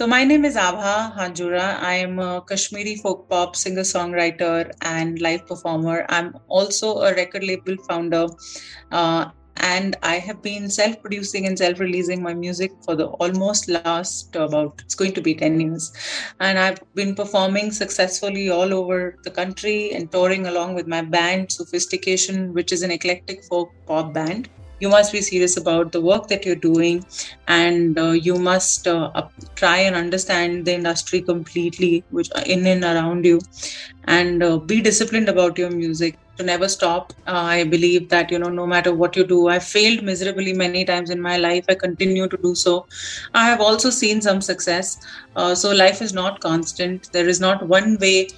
So, my name is Abha Hanjura. I am a Kashmiri folk pop singer songwriter and live performer. I'm also a record label founder. Uh, and I have been self producing and self releasing my music for the almost last about it's going to be 10 years. And I've been performing successfully all over the country and touring along with my band, Sufistication, which is an eclectic folk pop band you must be serious about the work that you're doing and uh, you must uh, try and understand the industry completely which uh, in and around you. And uh, be disciplined about your music. To never stop. Uh, i believe that you know no matter what you do i failed miserably many times in my life. I continue to do so. I have also seen some success. Uh, so life is not constant. There is not one way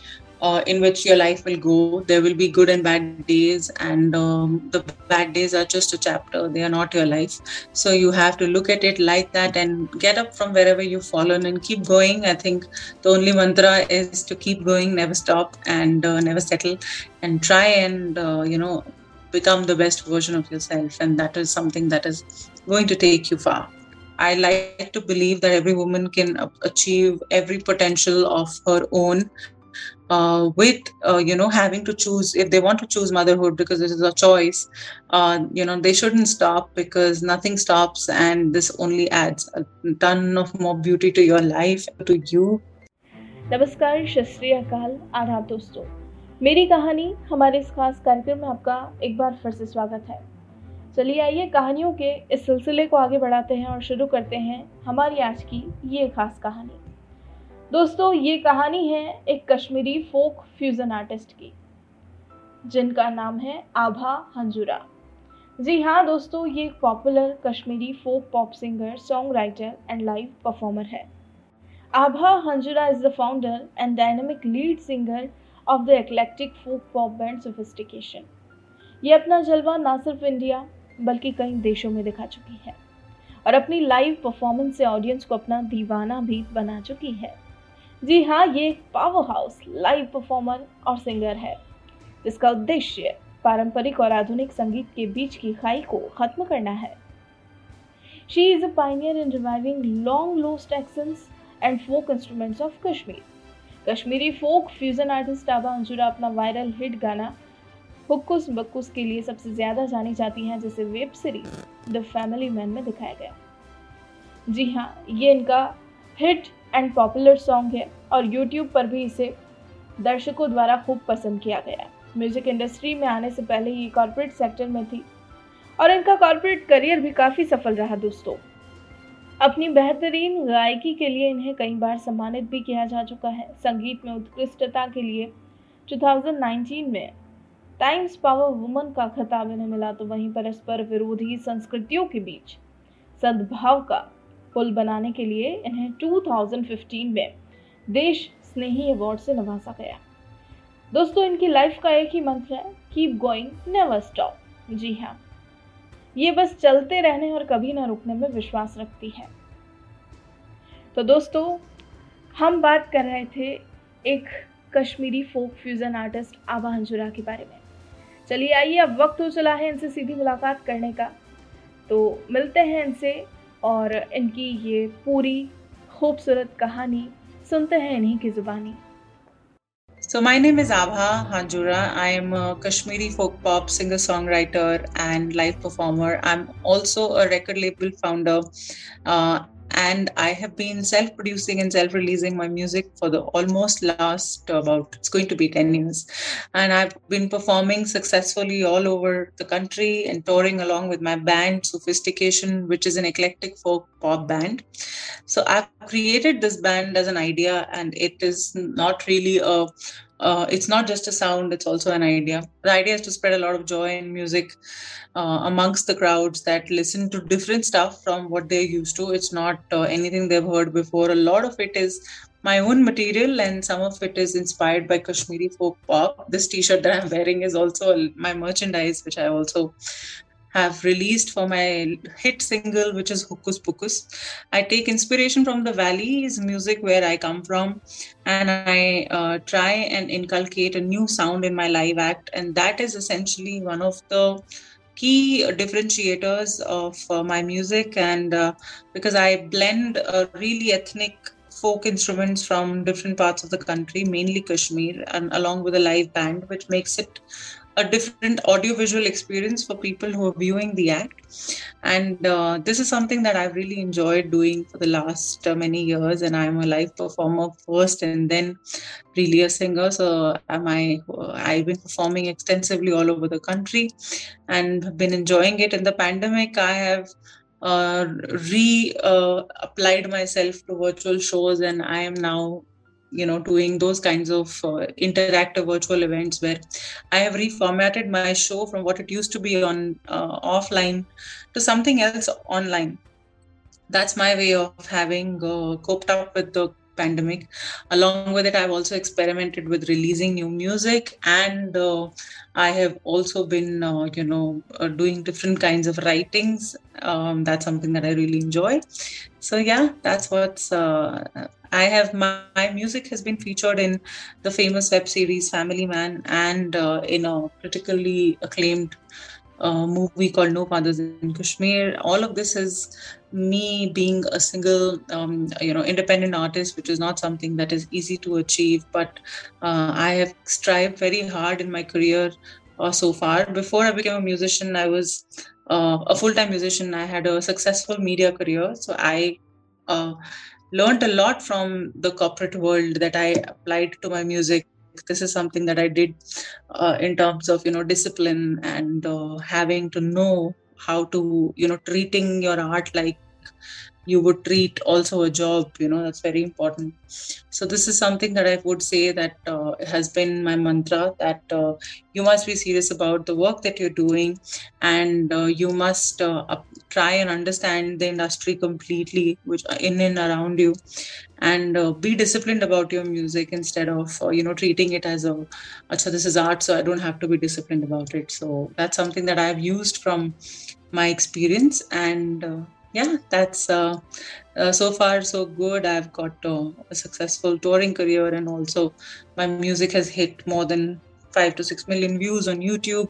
uh, in which your life will go. There will be good and bad days, and um, the bad days are just a chapter, they are not your life. So you have to look at it like that and get up from wherever you've fallen and keep going. I think the only mantra is to keep going, never stop, and uh, never settle, and try and, uh, you know, become the best version of yourself. And that is something that is going to take you far. I like to believe that every woman can achieve every potential of her own uh, with uh, you know having to choose if they want to choose motherhood because this is a choice uh, you know they shouldn't stop because nothing stops and this only adds a ton of more beauty to your life to you नमस्कार शस्त्री अकाल आदाब दोस्तों मेरी कहानी हमारे इस खास कार्यक्रम में आपका एक बार फिर से स्वागत है चलिए आइए कहानियों के इस सिलसिले को आगे बढ़ाते हैं और शुरू करते हैं हमारी आज की ये खास कहानी दोस्तों, ये कहानी है एक कश्मीरी फोक फ्यूजन आर्टिस्ट की, जिनका नाम है आभा हंजुरा। जी हाँ दोस्तों, ये एक popular Kashmiri folk pop singer song writer and live performer है। Abha Hanjura is the founder and dynamic lead singer of the eclectic folk pop band Sufistication ये अपना जलवा ना सिर्फ़ इंडिया बल्कि कई देशों में दिखा चुकी है। और अपनी लाइव परफॉर्मेंस से ऑडियंस को अपना दीवाना भी बना चुकी है। जी हाँ ये पावर हाउस लाइव परफॉर्मर और सिंगर है। जिसका उद्देश्य पारंपरिक और आधुनिक संगीत के बीच की खाई को खत्म करना है। She is a pioneer in reviving long lost accents and folk instruments of Kashmir Kashmiri folk fusion artist Abha Hanjura अपना वायरल हिट गाना हुक्कुस बक्कुस के लिए सबसे ज़्यादा जानी जाती हैं, जिसे web series the family man में दिखाया गया। जी हाँ ये इनका हिट एंड पॉपुलर सॉन्ग है और यूट्यूब पर भी इसे दर्शकों द्वारा खूब पसंद किया गया म्यूज़िक इंडस्ट्री में आने से पहले ये कॉरपोरेट सेक्टर में थी और इनका कॉरपोरेट करियर भी काफ़ी सफल रहा दोस्तों। अपनी बेहतरीन गायकी के लिए इन्हें कई बार सम्मानित भी किया जा चुका है। संगीत में उत्कृष्टता के लिए 2019 में टाइम्स पावर वुमन का खिताब इन्हें मिला तो वहीं परस्पर विरोधी संस्कृतियों के बीच सद्भाव का पुल बनाने के लिए इन्हें 2015 में देश स्नेही अवार्ड से नवाजा गया। दोस्तों, इनकी लाइफ का एक ही मंत्र है कीप गोइंग नेवर स्टॉप जी हाँ ये बस चलते रहने और कभी ना रुकने में विश्वास रखती है। तो दोस्तों, हम बात कर रहे थे एक कश्मीरी फोक फ्यूजन आर्टिस्ट आबा हंजुरा के बारे में। चलिए आइए, अब वक्त हो चला है इनसे सीधी मुलाकात करने का। तो मिलते हैं इनसे और इनकी ये पूरी खूबसूरत कहानी सुनते हैं इन्हीं की जुबानी। So my name is Abha Hanjura I am Kashmiri folk pop singer song writer and live performer I am also a record label founder and i have been self-producing and self-releasing my music for the almost last about it's going to be 10 years. And i've been performing successfully all over the country and touring along with my band sufistication which is an eclectic folk pop band. So i've created this band as an idea and it is not really a uh, it's not just a sound it's also an idea. The idea is to spread a lot of joy and music uh, amongst the crowds that listen to different stuff from what they're used to. It's not uh, anything they've heard before. A lot of it is my own material and some of it is inspired by kashmiri folk pop. This t-shirt that i'm wearing is also my merchandise which i also have released for my hit single, which is Hukus Bukus. I take inspiration from the Valley's music where I come from, and I uh, try and inculcate a new sound in my live act. And that is essentially one of the key differentiators of uh, my music. And uh, because I blend a really ethnic folk instruments from different parts of the country, mainly Kashmir, and along with a live band, which makes it a different audiovisual experience for people who are viewing the act. And uh, this is something that I've really enjoyed doing for the last uh, many years. And I'm a live performer first and then really a singer. So am I, I've been performing extensively all over the country and been enjoying it. In the pandemic, I have uh, re uh, applied myself to virtual shows and i am now you know doing those kinds of uh, interactive virtual events where i have reformatted my show from what it used to be on uh, offline to something else online. That's my way of having uh, coped up with the pandemic. Along with it i've also experimented with releasing new music and uh, i have also been uh, you know uh, doing different kinds of writings. Um, that's something that i really enjoy. So yeah that's what's uh, i have my, my, music has been featured in the famous web series family man and uh, in a critically acclaimed uh, movie called No Fathers in Kashmir. All of this is me being a single, um, you know, independent artist, which is not something that is easy to achieve. But uh, I have strived very hard in my career uh, so far. Before I became a musician, I was uh, a full-time musician. I had a successful media career, so I uh, learned a lot from the corporate world that I applied to my music. This is something that i did uh, in terms of you know discipline and uh, having to know how to you know treating your art like you would treat also a job you know that's very important. So this is something that i would say that uh, has been my mantra that uh, you must be serious about the work that you're doing and uh, you must uh, try and understand the industry completely which in and around you and uh, be disciplined about your music instead of uh, you know treating it as a so this is art so i don't have to be disciplined about it. So that's something that i've used from my experience and yeah, that's uh, uh, so far so good. I've got uh, a successful touring career, and also my music has hit more than five to six million views on YouTube,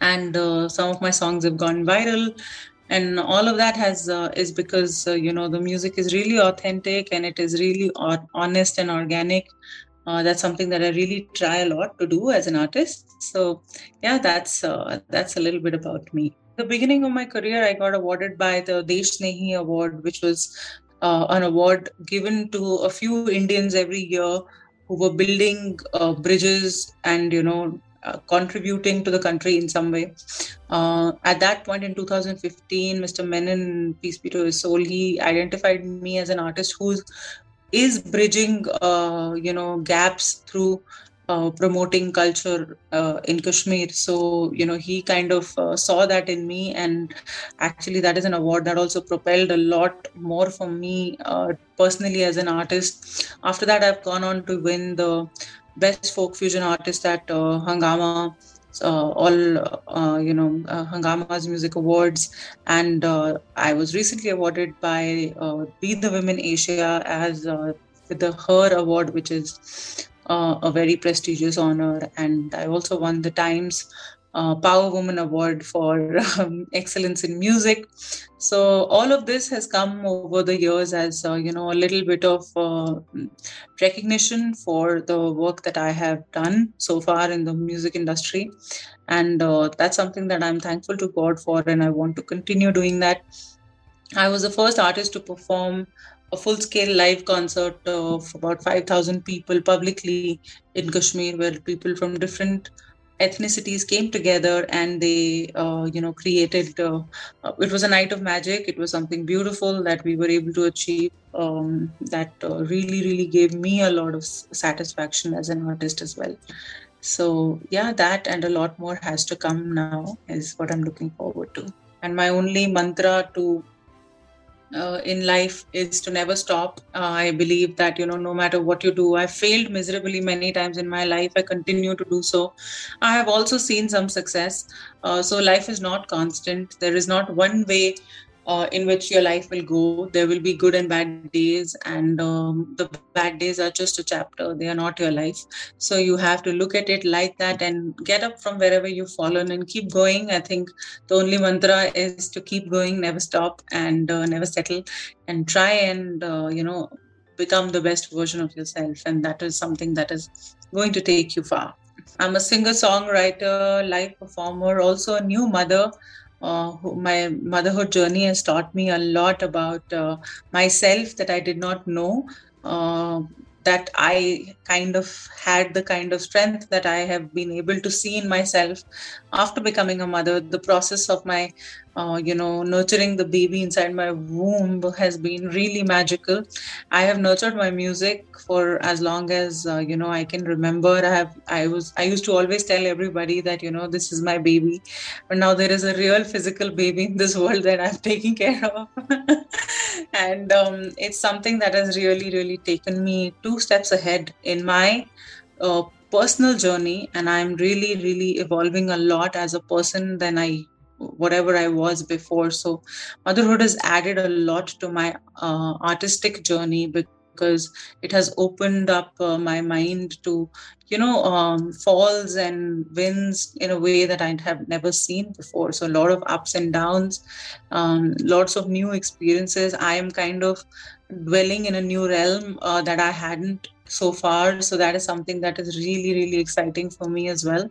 and uh, some of my songs have gone viral. And all of that has uh, is because uh, you know the music is really authentic and it is really honest and organic. that's something that I really try a lot to do as an artist. So yeah, that's that's a little bit about me the beginning of my career, I got awarded by the Desh Snehi Award, which was uh, an award given to a few Indians every year who were building uh, bridges and you know uh, contributing to the country in some way. Uh, at that point in 2015, Mr. Menon, peace be to his soul, he identified me as an artist who is bridging, uh, you know, gaps through uh, promoting culture uh, in Kashmir. So, you know, he kind of uh, saw that in me. And actually, that is an award that also propelled a lot more for me uh, personally as an artist. After that, I've gone on to win the Best Folk Fusion Artist at uh, Hungama. Uh, all you know Hungama's music awards, and I was recently awarded by Be the Women Asia as with the Her Award, which is uh, a very prestigious honor. And I also won the Times uh, Power Woman Award for um, excellence in music. So all of this has come over the years as uh, you know a little bit of uh, recognition for the work that I have done so far in the music industry, and uh, that's something that I'm thankful to God for, and I want to continue doing that. I was the first artist to perform a full scale live concert of about 5,000 people publicly in Kashmir, where people from different ethnicities came together and they uh, you know created uh, it was a night of magic. It was something beautiful that we were able to achieve um, that uh, really really gave me a lot of satisfaction as an artist as well. So yeah that and a lot more has to come now is what i'm looking forward to. And my only mantra to uh, in life is to never stop. Uh, I believe that, you know, no matter what you do, I failed miserably many times in my life. I continue to do so. I have also seen some success. Uh, so life is not constant. There is not one way uh, in which your life will go. There will be good and bad days, and um, the bad days are just a chapter, they are not your life. So you have to look at it like that and get up from wherever you've fallen and keep going. I think the only mantra is to keep going, never stop, and uh, never settle, and try and, uh, you know, become the best version of yourself and that is something that is going to take you far i'm a singer songwriter live performer also a new mother uh, my motherhood journey has taught me a lot about uh, myself that I did not know. Uh, that I kind of had the kind of strength that I have been able to see in myself after becoming a mother. The process of my uh, you know, nurturing the baby inside my womb has been really magical. I have nurtured my music for as long as uh, you know I can remember. I have, I was, I used to always tell everybody that you know this is my baby, but now there is a real physical baby in this world that I'm taking care of, and um, it's something that has really, really taken me two steps ahead in my. Uh, personal journey and i'm really really evolving a lot as a person than i whatever I was before. So motherhood has added a lot to my uh, artistic journey because it has opened up uh, my mind to you know um, falls and wins in a way that i have never seen before. So a lot of ups and downs um, lots of new experiences. I am kind of dwelling in a new realm uh, that i hadn't so far. So that is something that is really really exciting for me as well.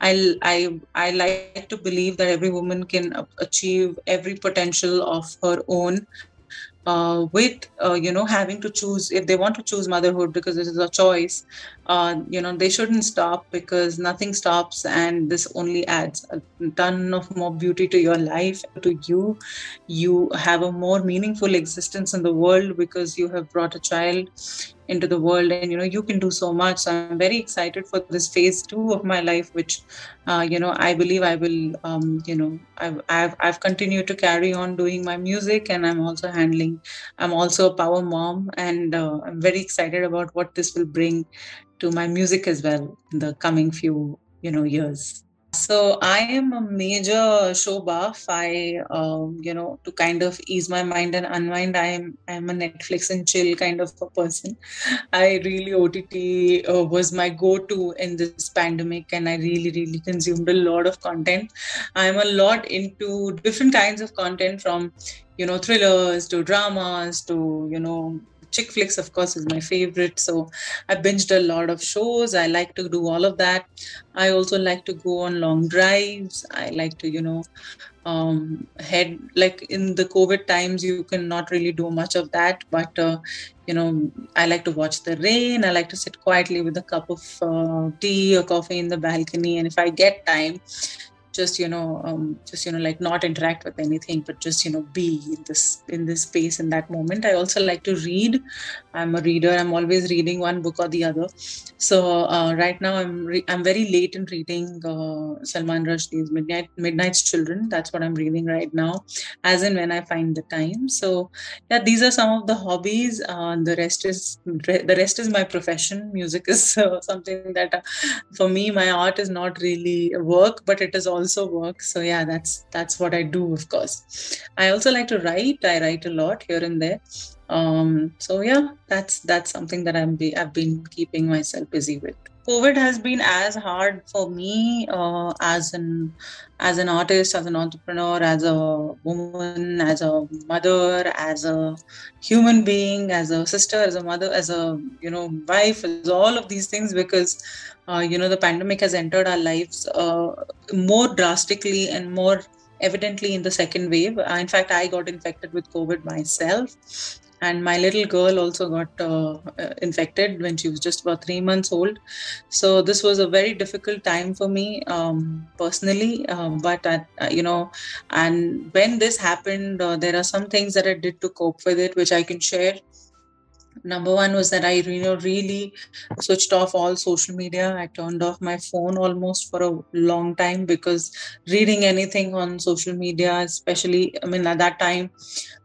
I i i like to believe that every woman can achieve every potential of her own uh, with uh, you know having to choose if they want to choose motherhood because this is a choice uh, you know they shouldn't stop because nothing stops and this only adds a ton of more beauty to your life to you. You have a more meaningful existence in the world because you have brought a child into the world and you know you can do so much. So i'm very excited for this phase two of my life which uh, you know i believe i will um, you know I've, I've i've continued to carry on doing my music and i'm also handling i'm also a power mom and uh, i'm very excited about what this will bring to my music as well in the coming few you know years so I am a major show buff. I, um, you know, to kind of ease my mind and unwind, I am I'm a Netflix and chill kind of a person. I really OTT uh, was my go-to in this pandemic, and I really really consumed a lot of content. I'm a lot into different kinds of content from, you know, thrillers to dramas to you know chick flicks of course is my favorite. So i binged a lot of shows. I like to do all of that. I also like to go on long drives. I like to you know um head like in the covid times you cannot really do much of that. But uh, you know i like to watch the rain. I like to sit quietly with a cup of uh, tea or coffee in the balcony. And if i get time just you know um, just you know like not interact with anything but just you know be in this in this space in that moment. I also like to read. I'm a reader. I'm always reading one book or the other. So uh, right now i'm re- i'm very late in reading uh, salman rushdie's midnight midnight's children. That's what i'm reading right now as and when i find the time. So yeah these are some of the hobbies. Uh, the rest is the rest is my profession. Music is uh, something that uh, for me my art is not really work but it is also also work. So yeah that's that's what i do of course. I also like to write. I write a lot here and there um so yeah that's that's something that i'm be, i've been keeping myself busy with. Covid has been as hard for me uh, as an as an artist as an entrepreneur as a woman as a mother as a human being as a sister as a mother as a you know wife as all of these things because uh, you know the pandemic has entered our lives uh, more drastically and more evidently in the second wave. Uh, in fact i got infected with covid myself and my little girl also got uh, uh infected when she was just about three months old. So this was a very difficult time for me um, personally um, but I, you know and when this happened there are some things that i did to cope with it which i can share number one was that i you know really switched off all social media. I turned off my phone almost for a long time because reading anything on social media especially i mean at that time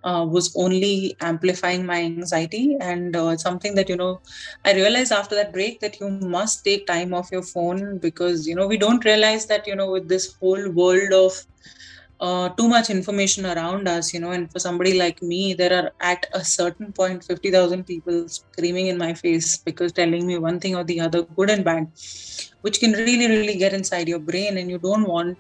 uh, was only amplifying my anxiety and uh, something that you know i realized after that break that you must take time off your phone because you know we don't realize that you know with this whole world of uh, too much information around us, you know, and for somebody like me, there are at a certain point 50,000 people screaming in my face because telling me one thing or the other, good and bad, which can really, really get inside your brain, and you don't want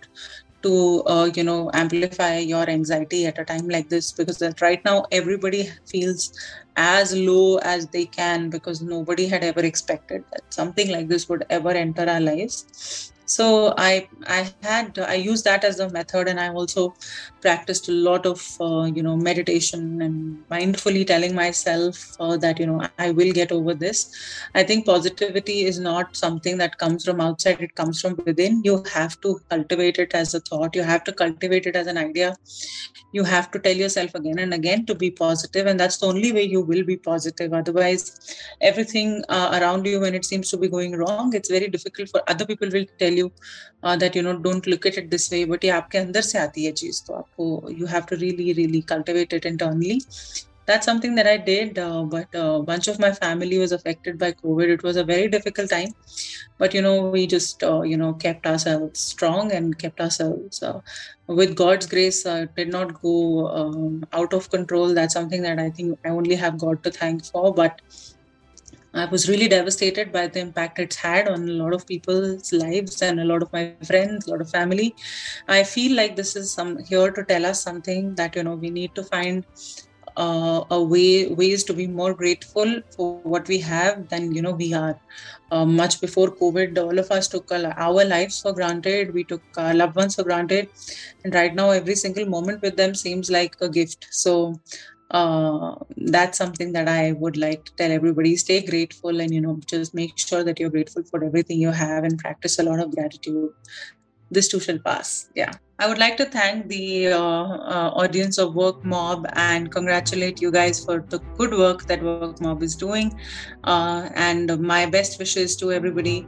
to uh, you know amplify your anxiety at a time like this because right now everybody feels as low as they can because nobody had ever expected that something like this would ever enter our lives so i i had i used that as a method and i also practiced a lot of uh, you know meditation and mindfully telling myself uh, that you know i will get over this. I think positivity is not something that comes from outside. It comes from within. You have to cultivate it as a thought. You have to cultivate it as an idea. You have to tell yourself again and again to be positive and that's the only way you will be positive. Otherwise everything uh, around you when it seems to be going wrong it's very difficult for other people will tell you uh, that you know don't look at it this way. But yeah, aapke andar se aati hai cheez you have to really really cultivate it internally. That's something that i did uh, but a uh, bunch of my family was affected by covid. It was a very difficult time but you know we just uh, you know kept ourselves strong and kept ourselves uh, with god's grace uh, did not go um, out of control. That's something that i think i only have god to thank for but I was really devastated by the impact it's had on a lot of people's lives and a lot of my friends, a lot of family. I feel like this is some here to tell us something that you know we need to find uh, a way ways to be more grateful for what we have than you know we are. Uh, much before COVID, all of us took our lives for granted. We took our loved ones for granted, and right now, every single moment with them seems like a gift. So uh, that's something that I would like to tell everybody. Stay grateful, and you know, just make sure that you're grateful for everything you have, and practice a lot of gratitude. This too shall pass. Yeah. I would like to thank the uh, uh, audience of Workmob and congratulate you guys for the good work that Workmob is doing. Uh, and my best wishes to everybody.